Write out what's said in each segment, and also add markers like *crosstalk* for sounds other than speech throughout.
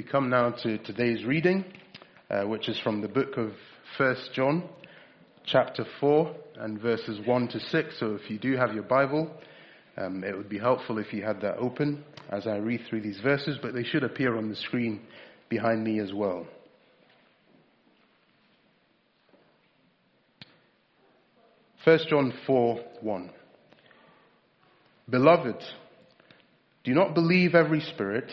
We come now to today's reading, uh, which is from the book of 1 John, chapter 4, and verses 1 to 6. So if you do have your Bible, um, it would be helpful if you had that open as I read through these verses, but they should appear on the screen behind me as well. First John 4 1. Beloved, do not believe every spirit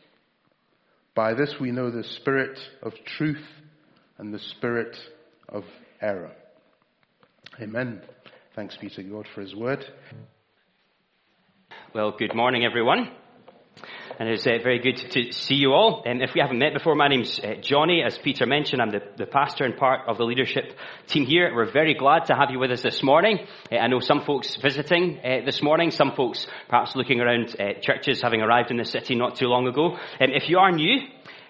By this we know the spirit of truth and the spirit of error. Amen. Thanks be to God for his word. Well, good morning, everyone and it's uh, very good to see you all. And if we haven't met before, my name's uh, Johnny. As Peter mentioned, I'm the, the, pastor and part of the leadership team here. We're very glad to have you with us this morning. Uh, I know some folks visiting uh, this morning, some folks perhaps looking around uh, churches having arrived in the city not too long ago. Um, if you are new,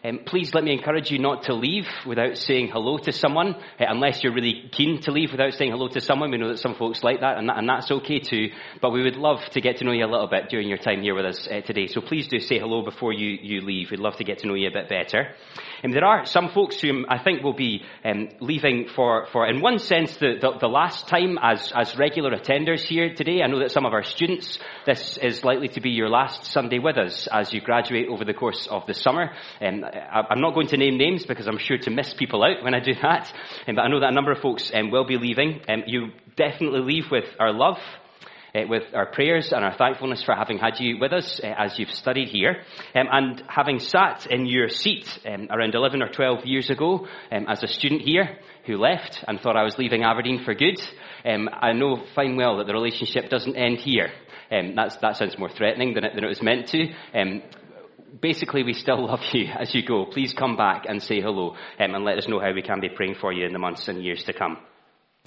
um, please let me encourage you not to leave without saying hello to someone, uh, unless you're really keen to leave without saying hello to someone. We know that some folks like that and, that, and that's okay too. But we would love to get to know you a little bit during your time here with us uh, today. So please do say hello before you, you leave. We'd love to get to know you a bit better. And there are some folks who I think will be um, leaving for, for, in one sense, the, the, the, last time as, as regular attenders here today. I know that some of our students, this is likely to be your last Sunday with us as you graduate over the course of the summer. Um, I'm not going to name names because I'm sure to miss people out when I do *laughs* that. Um, but I know that a number of folks um, will be leaving. Um, you definitely leave with our love uh, with our prayers and our thankfulness for having had you with us uh, as you've studied here. And having sat in your seat around 11 or 12 years ago as a student here who left and thought I was leaving Aberdeen for good, um, I know fine well that the relationship doesn't end here. Um, that sounds more threatening than it, than it was meant to um, basically, we still love you *laughs* as you go. Please come back and say hello um, and let us know how we can be praying for you in the months and years to come.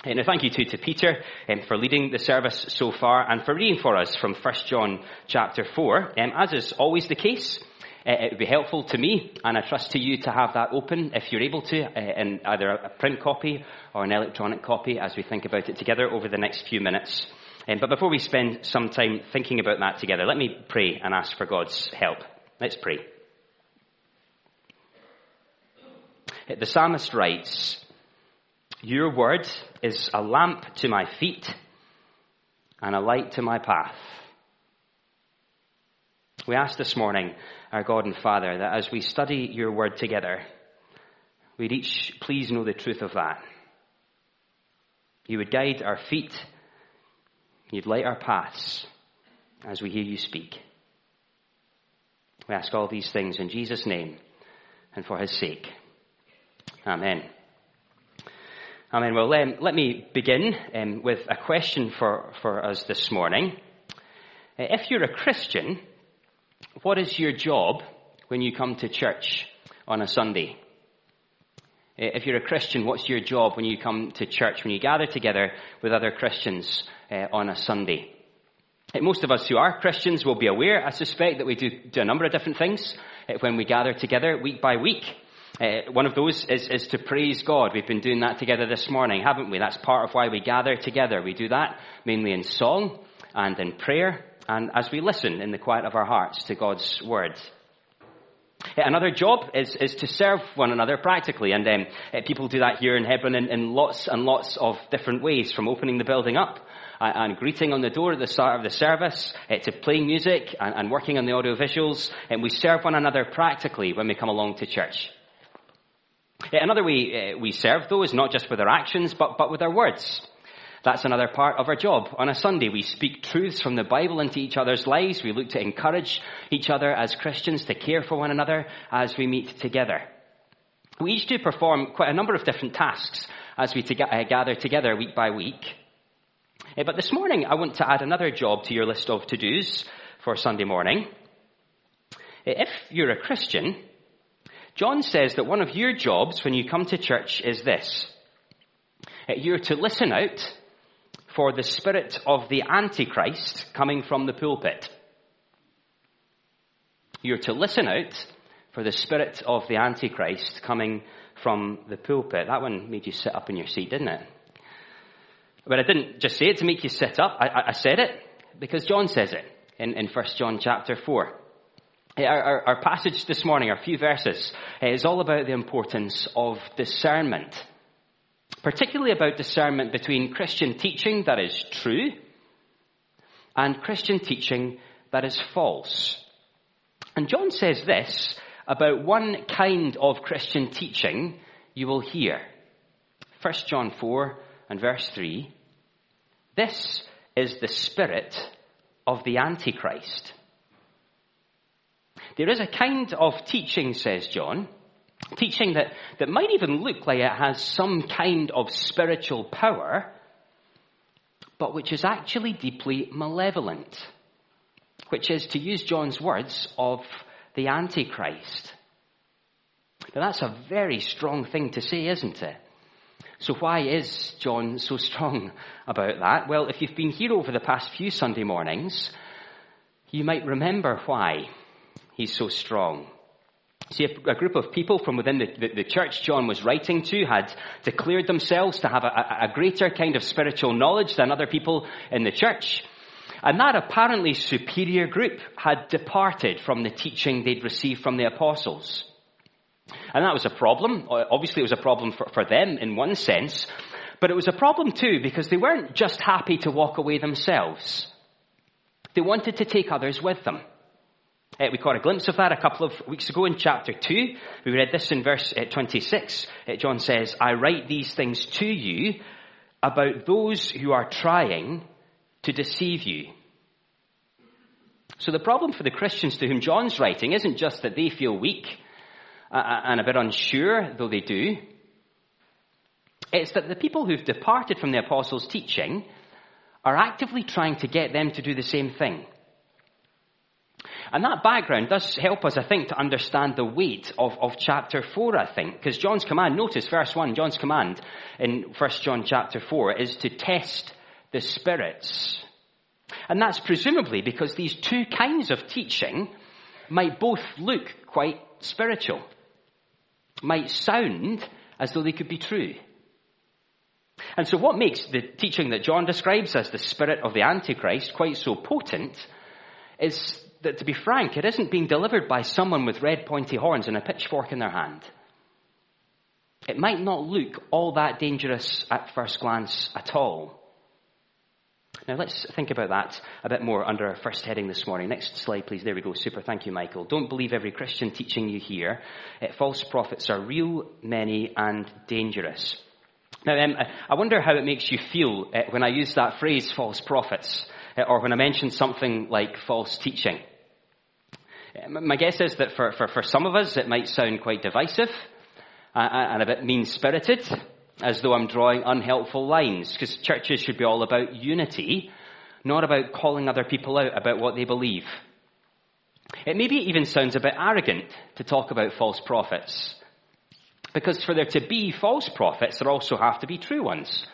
And a thank you too to Peter um, for leading the service so far and for reading for us from 1 John chapter 4. Um, as is always the case, uh, it would be helpful to me and I trust to you to have that open if you're able to uh, in either a print copy or an electronic copy as we think about it together over the next few minutes. Um, but before we spend some time thinking about that together, let me pray and ask for God's help. Let's pray. Uh, the psalmist writes, your word is a lamp to my feet and a light to my path. We ask this morning, our God and Father, that as we study your word together, we'd each please know the truth of that. You would guide our feet, you'd light our paths as we hear you speak. We ask all these things in Jesus' name and for his sake. Amen. Amen. Well, um, let me begin um, with a question for, for us this morning. Uh, if you're a Christian, what is your job when you come to church on a Sunday? Uh, if you're a Christian, what's your job when you come to church, when you gather together with other Christians uh, on a Sunday? Uh, most of us who are Christians will be aware, I suspect, that we do, do a number of different things uh, when we gather together week by week. Uh, one of those is, is to praise God. We've been doing that together this morning, haven't we? That's part of why we gather together. We do that mainly in song and in prayer and as we listen in the quiet of our hearts to God's word. Another job is, is to serve one another practically, and um, people do that here in Hebron in, in, lots and lots of different ways, from opening the building up and greeting on the door at the start of the service uh, to playing music and, and working on the audio visuals, and we serve one another practically when we come along to church. Another way uh, we serve, though, is not just with our actions, but, but with our words. That's another part of our job. On a Sunday, we speak truths from the Bible into each other's lives. We look to encourage each other as Christians to care for one another as we meet together. We each do perform quite a number of different tasks as we to- gather together week by week. Uh, but this morning, I want to add another job to your list of to-dos for Sunday morning. Uh, if you're a Christian, John says that one of your jobs when you come to church is this. Uh, you're to listen out for the spirit of the Antichrist coming from the pulpit. You're to listen out for the spirit of the Antichrist coming from the pulpit. That one made you sit up in your seat, didn't it? But I didn't just say it to make you sit up. I, I said it because John says it in, in 1 John chapter 4. Our, our, our, passage this morning, our few verses, is all about the importance of discernment particularly about discernment between Christian teaching that is true and Christian teaching that is false. And John says this about one kind of Christian teaching you will hear. 1 John 4 and verse 3. This is the spirit of the Antichrist. There is a kind of teaching, says John, teaching that, that might even look like it has some kind of spiritual power, but which is actually deeply malevolent, which is, to use John's words, of the Antichrist. Now that's a very strong thing to say, isn't it? So why is John so strong about that? Well, if you've been here over the past few Sunday mornings, you might remember why he's so strong. See, a, group of people from within the, the, the, church John was writing to had declared themselves to have a, a greater kind of spiritual knowledge than other people in the church. And that apparently superior group had departed from the teaching they'd received from the apostles. And that was a problem. Obviously, it was a problem for, for them in one sense, but it was a problem too because they weren't just happy to walk away themselves. They wanted to take others with them. Uh, we caught a glimpse of that a couple of weeks ago in chapter 2. We read this in verse uh, 26. Uh, John says, I write these things to you about those who are trying to deceive you. So the problem for the Christians to whom John's writing isn't just that they feel weak and a bit unsure, though they do. It's that the people who've departed from the apostles' teaching are actively trying to get them to do the same thing. And that background does help us, I think, to understand the weight of, of chapter 4, I think. Because John's command, notice verse 1, John's command in 1 John chapter 4 is to test the spirits. And that's presumably because these two kinds of teaching might both look quite spiritual, might sound as though they could be true. And so what makes the teaching that John describes as the spirit of the Antichrist quite so potent is that, to be frank, it isn't being delivered by someone with red pointy horns and a pitchfork in their hand. It might not look all that dangerous at first glance at all. Now let's think about that a bit more under our first heading this morning. Next slide, please. There we go. Super. Thank you, Michael. Don't believe every Christian teaching you hear. Uh, false prophets are real, many, and dangerous. Now, um, I wonder how it makes you feel uh, when I use that phrase, false prophets, uh, or when I mention something like false teaching. My guess is that for, for, for some of us, it might sound quite divisive uh, uh, and a bit mean spirited, as though I'm drawing unhelpful lines, because churches should be all about unity, not about calling other people out about what they believe. It maybe even sounds a bit arrogant to talk about false prophets. Because for there to be false prophets, there also have to be true ones.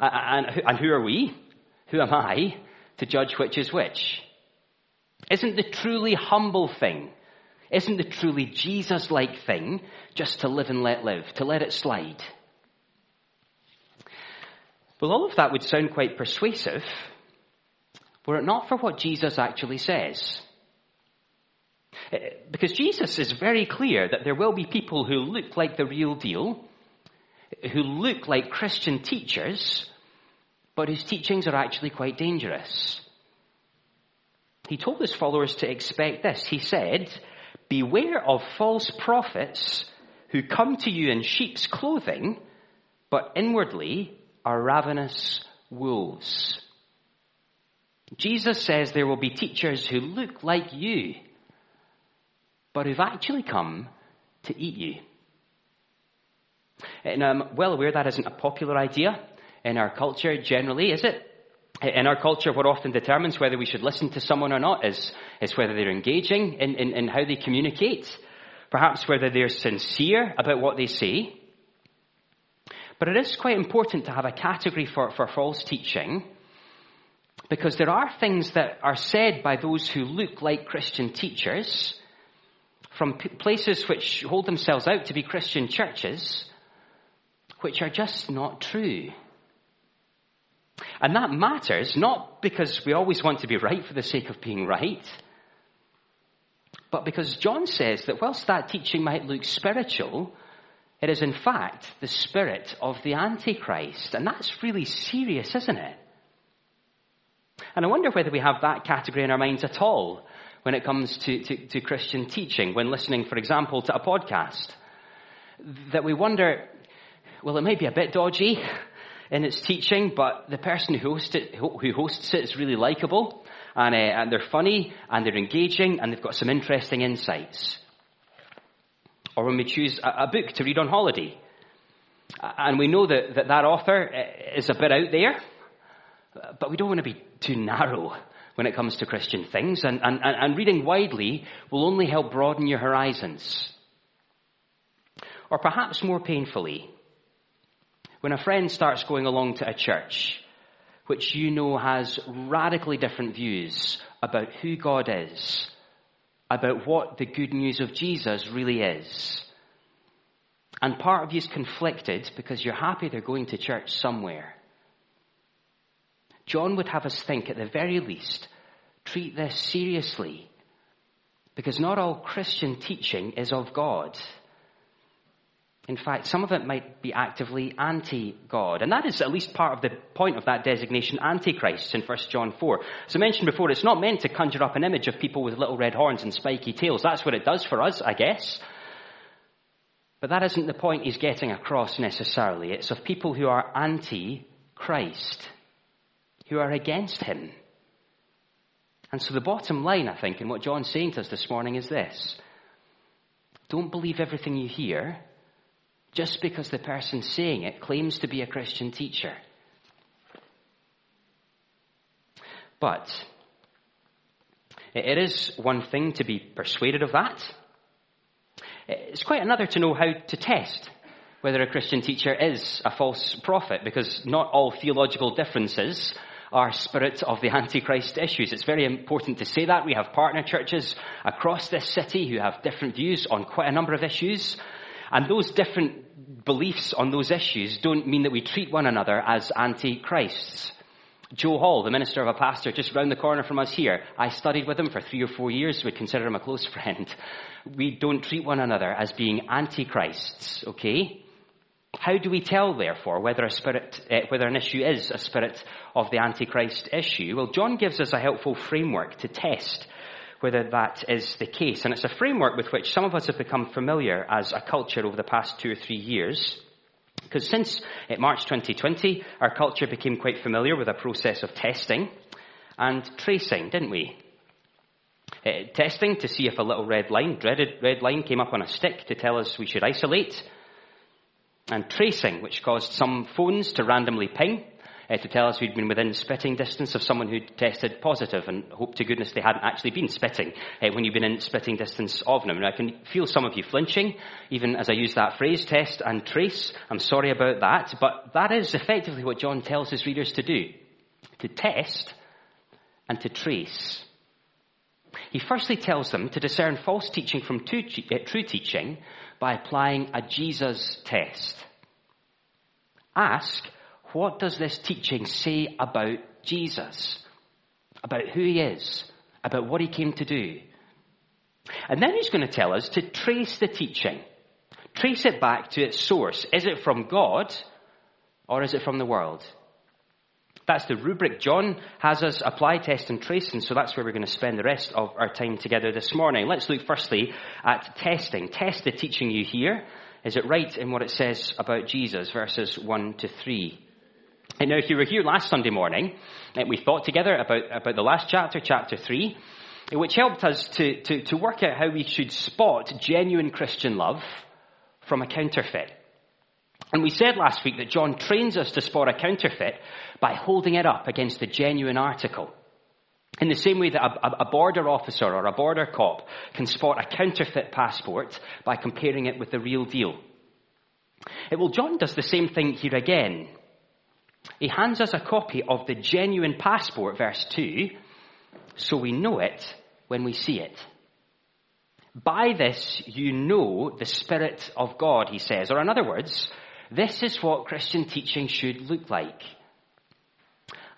And, who are we? Who am I to judge which is which? Isn't the truly humble thing, isn't the truly Jesus like thing just to live and let live, to let it slide? Well, all of that would sound quite persuasive were it not for what Jesus actually says. Eh, because Jesus is very clear that there will be people who look like the real deal, who look like Christian teachers, but whose teachings are actually quite dangerous he told his followers to expect this. He said, Beware of false prophets who come to you in sheep's clothing, but inwardly are ravenous wolves. Jesus says there will be teachers who look like you, but who've actually come to eat you. And I'm well aware that isn't a popular idea in our culture generally, is it? In our culture, what often determines whether we should listen to someone or not is, is whether they're engaging in, in, in how they communicate, perhaps whether they're sincere about what they say. But it is quite important to have a category for, for false teaching because there are things that are said by those who look like Christian teachers from p- places which hold themselves out to be Christian churches, which are just not true. And that matters not because we always want to be right for the sake of being right, but because John says that whilst that teaching might look spiritual, it is in fact the spirit of the Antichrist. And that's really serious, isn't it? And I wonder whether we have that category in our minds at all when it comes to, to, to Christian teaching, when listening, for example, to a podcast. That we wonder, well, it may be a bit dodgy in its teaching, but the person who hosts it, who hosts it is really likable, and, uh, and they're funny, and they're engaging, and they've got some interesting insights. Or when we choose a, a book to read on holiday, and we know that, that that author uh, is a bit out there, but we don't want to be too narrow when it comes to Christian things, and, and, and reading widely will only help broaden your horizons. Or perhaps more painfully, when a friend starts going along to a church which you know has radically different views about who God is, about what the good news of Jesus really is, and part of you is conflicted because you're happy they're going to church somewhere. John would have us think, at the very least, treat this seriously. Because not all Christian teaching is of God. In fact, some of it might be actively anti-God. And that is at least part of the point of that designation, Antichrist, in 1 John 4. As I mentioned before, it's not meant to conjure up an image of people with little red horns and spiky tails. That's what it does for us, I guess. But that isn't the point he's getting across necessarily. It's of people who are anti-Christ who are against him. And so the bottom line, I think, in what John's saying to us this morning is this. Don't believe everything you hear just because the person saying it claims to be a Christian teacher. But it is one thing to be persuaded of that. It's quite another to know how to test whether a Christian teacher is a false prophet, because not all theological differences are spirit of the Antichrist issues. It's very important to say that. We have partner churches across this city who have different views on quite a number of issues. And those different beliefs on those issues don't mean that we treat one another as antichrists. Joe Hall, the minister of a pastor just round the corner from us here, I studied with him for three or four years, would consider him a close *laughs* friend. We don't treat one another as being antichrists, okay? How do we tell, therefore, whether a spirit, uh, whether an issue is a spirit of the Antichrist issue? Well, John gives us a helpful framework to test whether that is the case. And it's a framework with which some of us have become familiar as a culture over the past two or three years. Because since uh, March 2020, our culture became quite familiar with a process of testing and tracing, didn't we? Uh, testing to see if a little red line, dreaded red line, came up on a stick to tell us we should isolate and tracing, which caused some phones to randomly ping uh, to tell us we'd been within spitting distance of someone who'd tested positive and hope to goodness they hadn't actually been spitting uh, when you've been in spitting distance of them. And I can feel some of you flinching, even as I use that phrase, test and trace. I'm sorry about that, but that is effectively what John tells his readers to do. To test and to trace. He firstly tells them to discern false teaching from uh, true teaching by applying a Jesus test. Ask, what does this teaching say about Jesus? About who he is? About what he came to do? And then he's going to tell us to trace the teaching. Trace it back to its source. Is it from God or is it from the world? That's the rubric John has us apply, test, and trace, and so that's where we're going to spend the rest of our time together this morning. Let's look firstly at testing. Test the teaching you hear. is it right in what it says about Jesus, verses 1 to 3. And now, if you were here last Sunday morning, eh, we thought together about, about the last chapter, chapter 3, which helped us to, to, to work out how we should spot genuine Christian love from a counterfeit. And we said last week that John trains us to spot a counterfeit by holding it up against the genuine article. In the same way that a, a, border officer or a border cop can spot a counterfeit passport by comparing it with the real deal. Eh, well, John does the same thing here again. He hands us a copy of the genuine passport, verse 2, so we know it when we see it. By this you know the Spirit of God, he says. Or in other words, this is what Christian teaching should look like.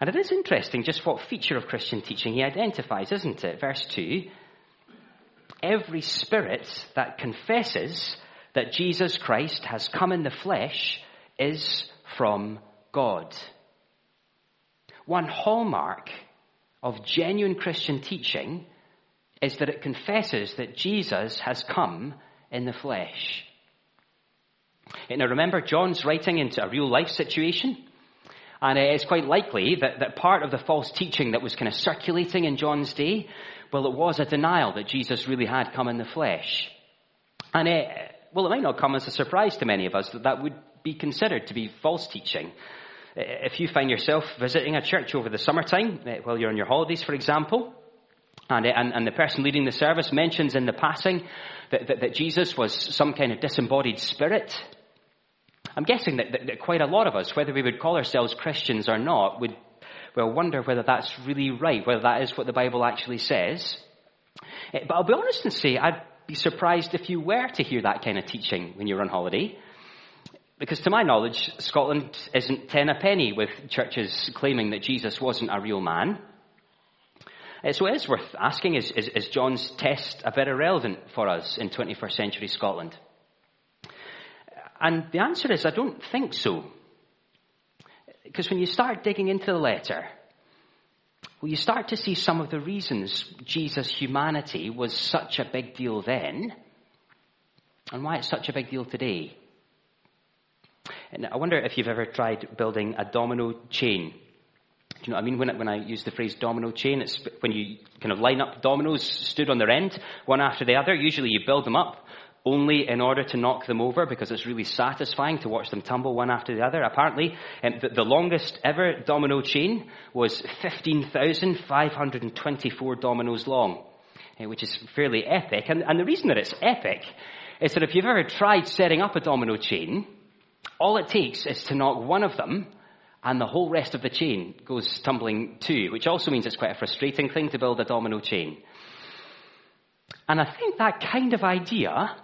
And it is interesting just what feature of Christian teaching he identifies, isn't it? Verse 2 Every spirit that confesses that Jesus Christ has come in the flesh is from God. One hallmark of genuine Christian teaching is that it confesses that Jesus has come in the flesh. And Now remember, John's writing into a real life situation. And it's quite likely that, that part of the false teaching that was kind of circulating in John's day, well, it was a denial that Jesus really had come in the flesh. And it, well, it might not come as a surprise to many of us that that would be considered to be false teaching. If you find yourself visiting a church over the summertime, eh, while you're on your holidays, for example, and, eh, and, and the person leading the service mentions in the passing that, that, that Jesus was some kind of disembodied spirit, I'm guessing that, that, quite a lot of us, whether we would call ourselves Christians or not, would well wonder whether that's really right, whether that is what the Bible actually says. Eh, but I'll be honest and say I'd be surprised if you were to hear that kind of teaching when you're on holiday. Because to my knowledge, Scotland isn't ten a penny with churches claiming that Jesus wasn't a real man. Uh, so it is worth asking, is, is, is John's test a bit irrelevant for us in 21st century Scotland? And the answer is, I don't think so. Because when you start digging into the letter, well, you start to see some of the reasons Jesus' humanity was such a big deal then, and why it's such a big deal today. And I wonder if you've ever tried building a domino chain. Do you know what I mean? When, when I use the phrase domino chain, it's when you kind of line up dominoes stood on their end, one after the other. Usually you build them up only in order to knock them over because it's really satisfying to watch them tumble one after the other. Apparently, um, the, the, longest ever domino chain was 15,524 dominoes long, uh, which is fairly epic. And, and the reason that it's epic is that if you've ever tried setting up a domino chain, all it takes is to knock one of them and the whole rest of the chain goes tumbling too, which also means it's quite a frustrating thing to build a domino chain. And I think that kind of idea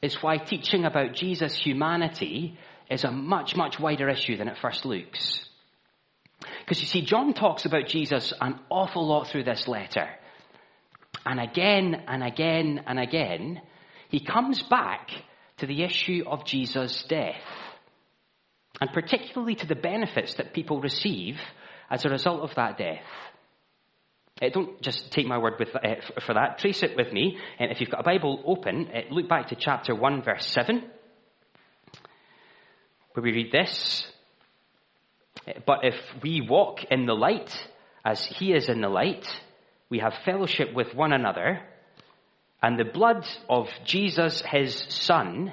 is why teaching about Jesus' humanity is a much, much wider issue than it first looks. Because you see, John talks about Jesus an awful lot through this letter. And again and again and again, he comes back to the issue of Jesus' death and particularly to the benefits that people receive as a result of that death. Uh, don't just take my word with, uh, for that. Trace it with me. And if you've got a Bible open, uh, look back to chapter 1, verse 7, where we read this. But if we walk in the light as he is in the light, we have fellowship with one another, and the blood of Jesus, his son,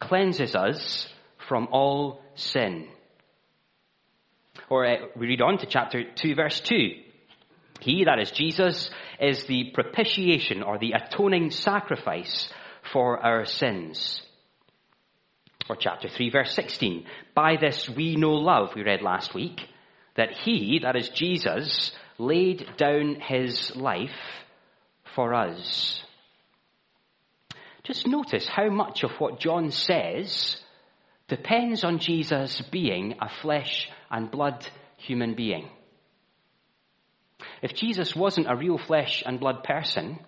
cleanses us from all sin. Or uh, we read on to chapter 2, verse 2. He, that is Jesus, is the propitiation or the atoning sacrifice for our sins. Or chapter 3, verse 16. By this we know love, we read last week, that he, that is Jesus, laid down his life for us. Just notice how much of what John says depends on Jesus being a flesh and blood human being. If Jesus wasn't a real flesh and blood person,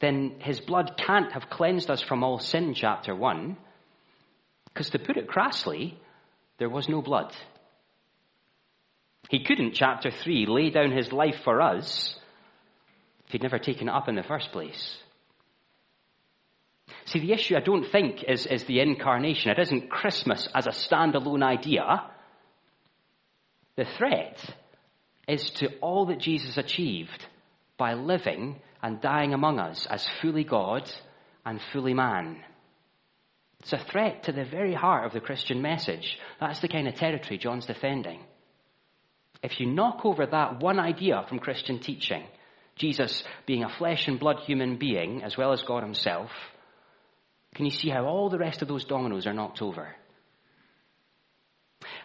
then his blood can't have cleansed us from all sin, chapter 1, because to put it crassly, there was no blood. He couldn't, chapter 3, lay down his life for us if he'd never taken it up in the first place. See, the issue I don't think is, is the incarnation. It isn't Christmas as a standalone idea. The threat is to all that Jesus achieved by living and dying among us as fully God and fully man. It's a threat to the very heart of the Christian message. That's the kind of territory John's defending. If you knock over that one idea from Christian teaching, Jesus being a flesh and blood human being as well as God himself, can you see how all the rest of those dominoes are knocked over?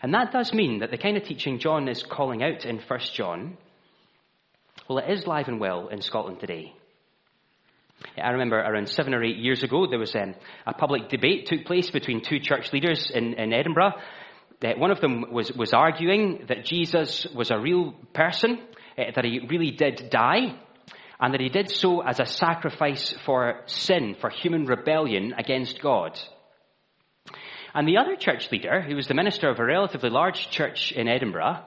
And that does mean that the kind of teaching John is calling out in 1 John, well, it is live and well in Scotland today. I remember around seven or eight years ago, there was um, a public debate took place between two church leaders in, in Edinburgh. Uh, one of them was, was arguing that Jesus was a real person, uh, that he really did die, and that he did so as a sacrifice for sin, for human rebellion against God. And the other church leader, who was the minister of a relatively large church in Edinburgh,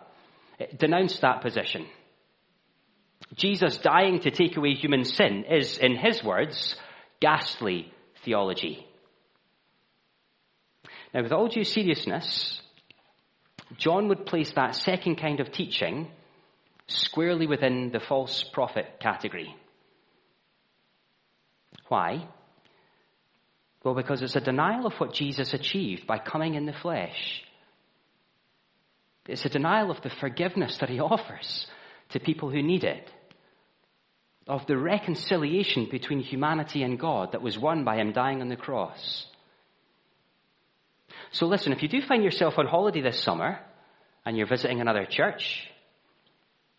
eh, denounced that position. Jesus dying to take away human sin is, in his words, ghastly theology. Now, with all due seriousness, John would place that second kind of teaching squarely within the false prophet category. Why? Well, because it's a denial of what Jesus achieved by coming in the flesh. It's a denial of the forgiveness that he *laughs* offers to people who need it, of the reconciliation between humanity and God that was won by him dying on the cross. So listen, if you do find yourself on holiday this summer and you're visiting another church,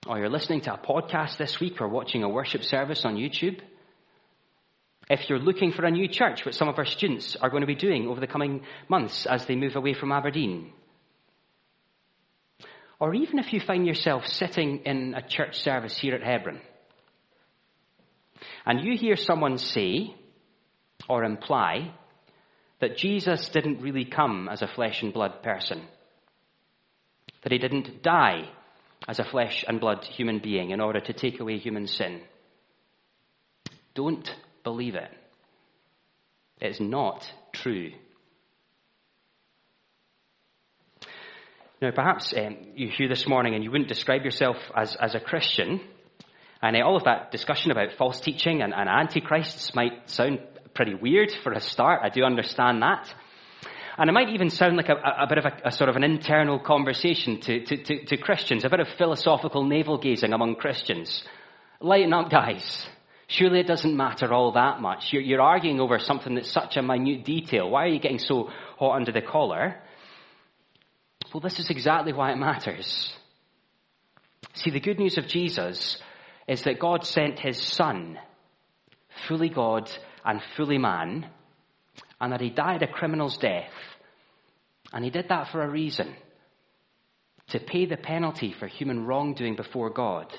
or you're listening to a podcast this week or watching a worship service on YouTube, if you're looking for a new church, which some of our students are going to be doing over the coming months as they move away from Aberdeen, or even if you find yourself sitting in a church service here at Hebron, and you hear someone say or imply that Jesus didn't really come as a flesh and blood person, that he didn't die as a flesh and blood human being in order to take away human sin. Don't believe it. It's not true. Now, perhaps um, you're here this morning and you wouldn't describe yourself as, as a Christian, and uh, all of that discussion about false teaching and, and antichrists might sound pretty weird for a start. I do understand that. And it might even sound like a, a bit of a, a, sort of an internal conversation to, to, to, to Christians, a bit of philosophical navel gazing among Christians. Lighten up, guys. Surely it doesn't matter all that much. You're, you're arguing over something that's such a minute detail. Why are you getting so hot under the collar? Well, this is exactly why it matters. See, the good news of Jesus is that God sent his Son, fully God and fully man, and that he died a criminal's death. And he did that for a reason to pay the penalty for human wrongdoing before God,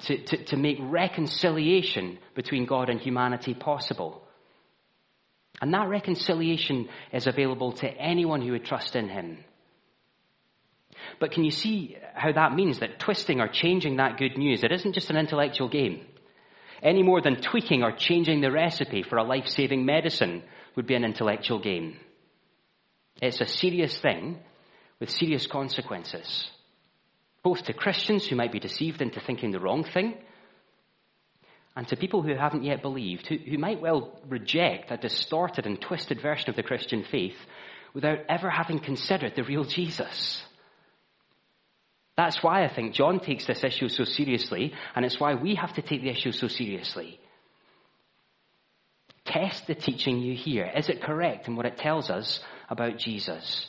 to, to, to make reconciliation between God and humanity possible. And that reconciliation is available to anyone who would trust in him. But can you see how that means that twisting or changing that good news, it isn't just an intellectual game any more than tweaking or changing the recipe for a life saving medicine would be an intellectual game. It's a serious thing with serious consequences, both to Christians who might be deceived into thinking the wrong thing, and to people who haven't yet believed, who, who might well reject a distorted and twisted version of the Christian faith without ever having considered the real Jesus. That's why I think John takes this issue so seriously, and it's why we have to take the issue so seriously. Test the teaching you hear. Is it correct in what it tells us about Jesus?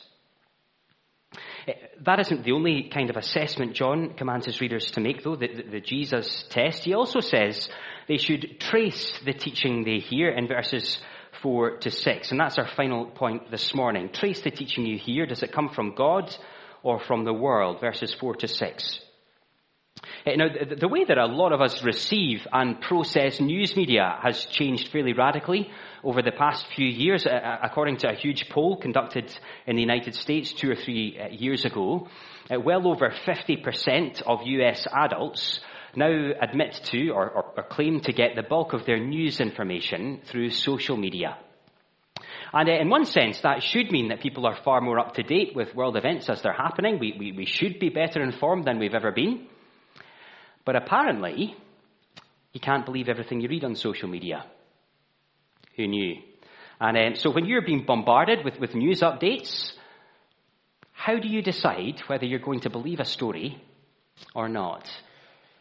Eh, that isn't the only kind of assessment John commands his readers to make, though, the, the, the, Jesus test. He also says they should trace the teaching they hear in verses 4 to 6. And that's our final point this morning. Trace the teaching you hear. Does it come from God or from the world, verses 4 to 6. Eh, now, the way that a lot of us receive and process news media has changed fairly radically over the past few years, according to a huge poll conducted in the United States two or three eh, years ago. Eh, well over 50% of US adults now admit to or, or, or claim to get the bulk of their news information through social media. And uh, in one sense, that should mean that people are far more up to date with world events as they're happening. We, we, we should be better informed than we've ever been. But apparently, you can't believe everything you read on social media. Who knew? And um, so when you're being bombarded with, with news updates, how do you decide whether you're going to believe a story or not?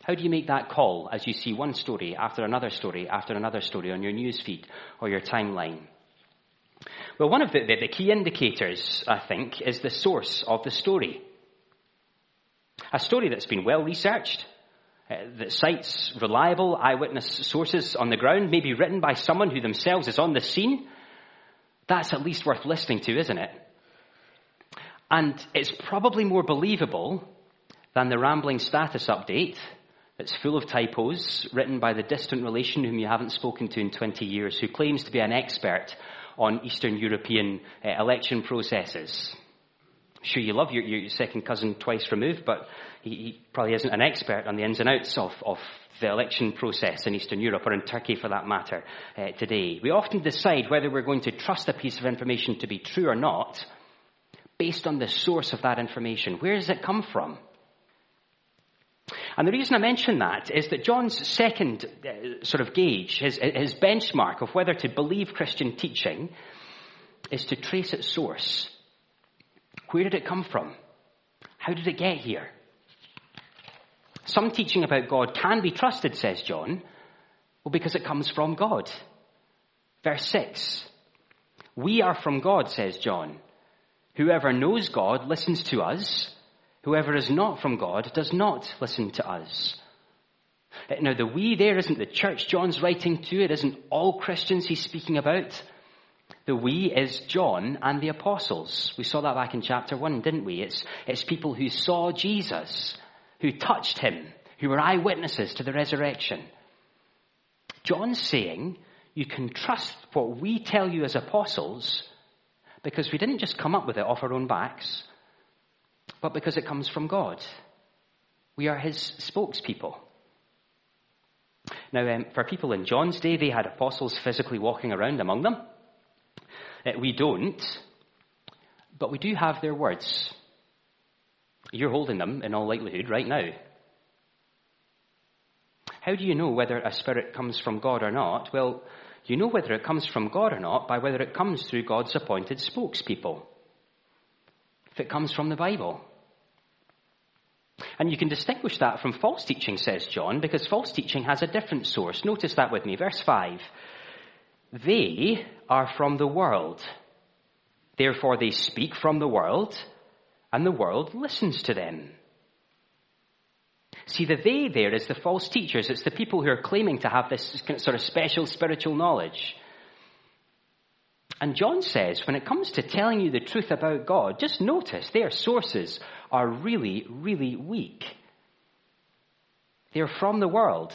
How do you make that call as you see one story after another story after another story on your news feed or your timeline? Well, one of the, the, the key indicators, I think, is the source of the story. A story that's been well researched, uh, that cites reliable eyewitness sources on the ground, maybe written by someone who themselves is on the scene, that's at least worth listening to, isn't it? And it's probably more believable than the rambling status update that's full of typos written by the distant relation whom you haven't spoken to in 20 years, who claims to be an expert on Eastern European uh, election processes. Sure, you love your, your second cousin twice removed, but he, he, probably isn't an expert on the ins and outs of, of the election process in Eastern Europe or in Turkey for that matter uh, today. We often decide whether we're going to trust a piece of information to be true or not based on the source of that information. Where does it come from? And the reason I mention that is that John's second uh, sort of gauge, his, his benchmark of whether to believe Christian teaching, is to trace its source. Where did it come from? How did it get here? Some teaching about God can be trusted, says John, well, because it comes from God. Verse 6. We are from God, says John. Whoever knows God listens to us. Whoever is not from God does not listen to us. Uh, now, the we there isn't the church John's writing to. It isn't all Christians he's speaking about. The we is John and the apostles. We saw that back in chapter 1, didn't we? It's, it's people who saw Jesus, who touched him, who were eyewitnesses to the resurrection. John's saying you can trust what we tell you as apostles because we didn't just come up with it off our own backs, but because it comes from God. We are his spokespeople. Now, um, for people in John's day, they had apostles physically walking around among them. Uh, we don't, but we do have their words. You're holding them in all likelihood right now. How do you know whether a spirit comes from God or not? Well, you know whether it comes from God or not by whether it comes through God's appointed spokespeople. If it comes from the Bible. And you can distinguish that from false teaching, says John, because false teaching has a different source. Notice that with me. Verse 5. They are from the world. Therefore they speak from the world, and the world listens to them. See, the they there is the false teachers. It's the people who are claiming to have this sort of special spiritual knowledge. And John says, when it comes to telling you the truth about God, just notice their sources are really, really weak. They're from the world.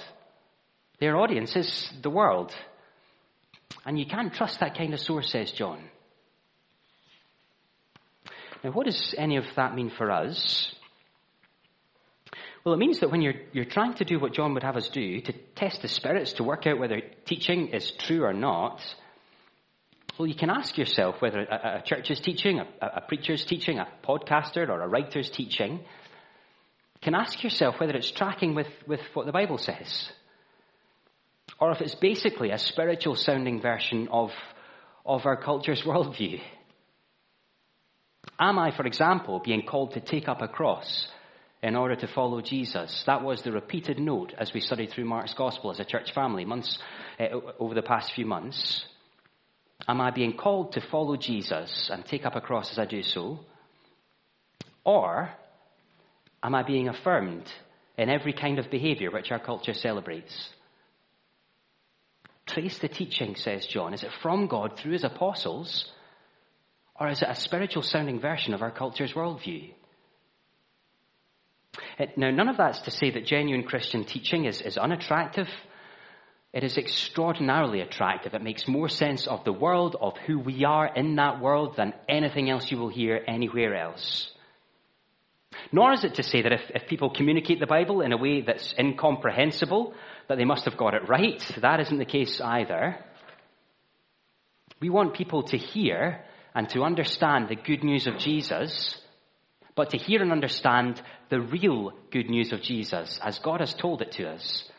Their audience is the world. And you can't trust that kind of source, says John. Now, what does any of that mean for us? Well, it means that when you're, you're trying to do what John would have us do, to test the spirits, to work out whether teaching is true or not, well, you can ask yourself whether a, a church's teaching, a, a preacher's teaching, a podcaster or a writer's teaching, can ask yourself whether it's tracking with, with what the Bible says. Or if it's basically a spiritual sounding version of, of our culture's *laughs* worldview. Am I, for example, being called to take up a cross in order to follow Jesus. That was the repeated note as we studied through Mark's Gospel as a church family months uh, over the past few months. Am I being called to follow Jesus and take up a cross as I do so? Or am I being affirmed in every kind of behavior which our culture celebrates? Trace the teaching, says John. Is it from God through his apostles? Or is it a spiritual sounding version of our culture's worldview? Now, none of that's to say that genuine Christian teaching is, is unattractive. It is extraordinarily attractive. It makes more sense of the world, of who we are in that world, than anything else you will hear anywhere else. Nor is it to say that if, if people communicate the Bible in a way that's incomprehensible, that they must have got it right. That isn't the case either. We want people to hear and to understand the good news of Jesus, but to hear and understand the real good news of Jesus as God has told it to us.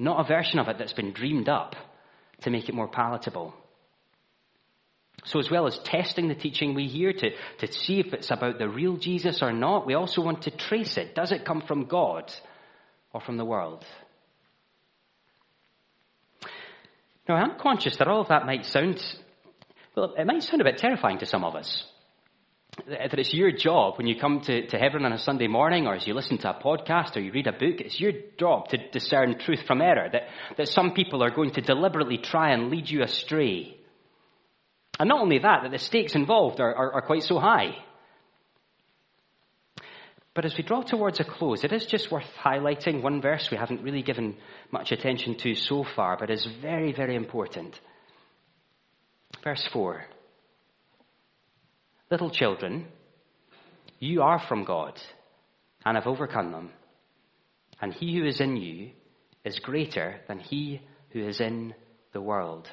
Not a version of it that's been dreamed up to make it more palatable. So, as well as testing the teaching we hear to, to see if it's about the real Jesus or not, we also want to trace it. Does it come from God or from the world? Now, I'm conscious that all of that might sound, well, it might sound a bit terrifying to some of us. That it's your job when you come to, to Hebron on a Sunday morning, or as you listen to a podcast or you read a book, it's your job to discern truth from error. That, that some people are going to deliberately try and lead you astray and not only that, that the stakes involved are, are, are quite so high. But as we draw towards a close, it is just worth highlighting one verse we haven't really given much attention to so far, but is very, very important. Verse 4 Little children, you are from God and have overcome them, and he who is in you is greater than he who is in the world.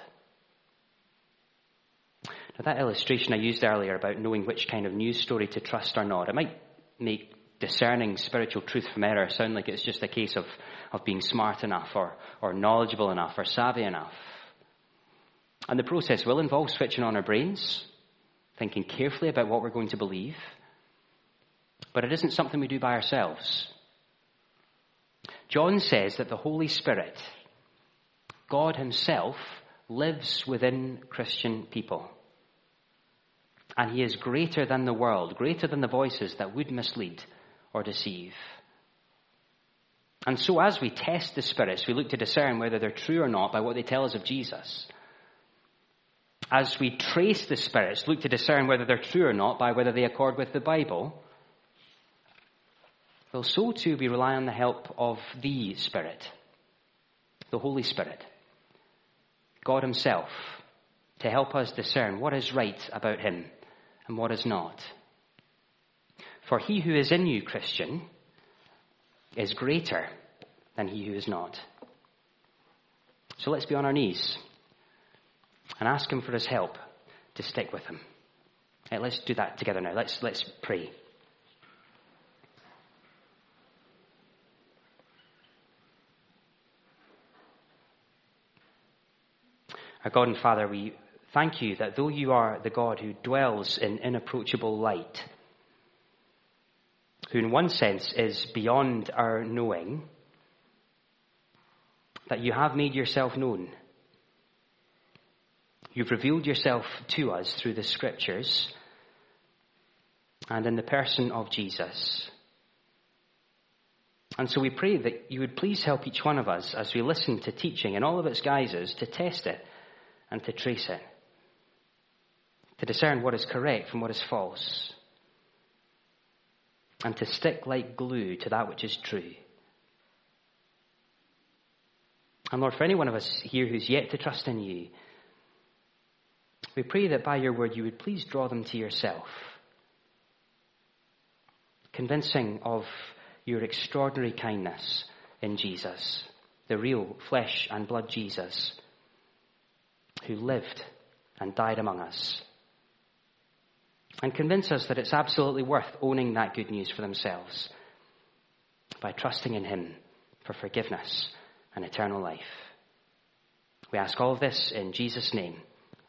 Now, that illustration I used earlier about knowing which kind of news story to trust or not, it might make discerning spiritual truth from error sound like it's just a case of, of being smart enough or, or knowledgeable enough or savvy enough. And the process will involve switching on our brains, thinking carefully about what we're going to believe. But it isn't something we do by ourselves. John says that the Holy Spirit, God Himself, lives within Christian people and he is greater than the world, greater than the voices that would mislead or deceive. And so, as we test the spirits, we look to discern whether they're true or not by what they tell us of Jesus. As we trace the spirits, look to discern whether they're true or not by whether they accord with the Bible. Well, so too we rely on the help of the Spirit, the Holy Spirit, God Himself, to help us discern what is right about Him and what is not. For he who is in you, Christian, is greater than he who is not. So let's be on our knees and ask him for his help to stick with him. Right, let's do that together now. Let's, let's pray. Our God and Father, we Thank you that though you are the God who dwells in inapproachable light, who in one sense is beyond our knowing, that you have made yourself known. You've revealed yourself to us through the scriptures and in the person of Jesus. And so we pray that you would please help each one of us as we listen to teaching in all of its guises to test it and to trace it to discern what is correct from what is false, and to stick like glue to that which is true. And Lord, for any one of us here who's yet to trust in you, we pray that by your word you would please draw them to yourself, convincing of your extraordinary kindness in Jesus, the real flesh and blood Jesus, who lived and died among us and convince us that it's absolutely worth owning that good news for themselves by trusting in Him for forgiveness and eternal life. We ask all of this in Jesus' name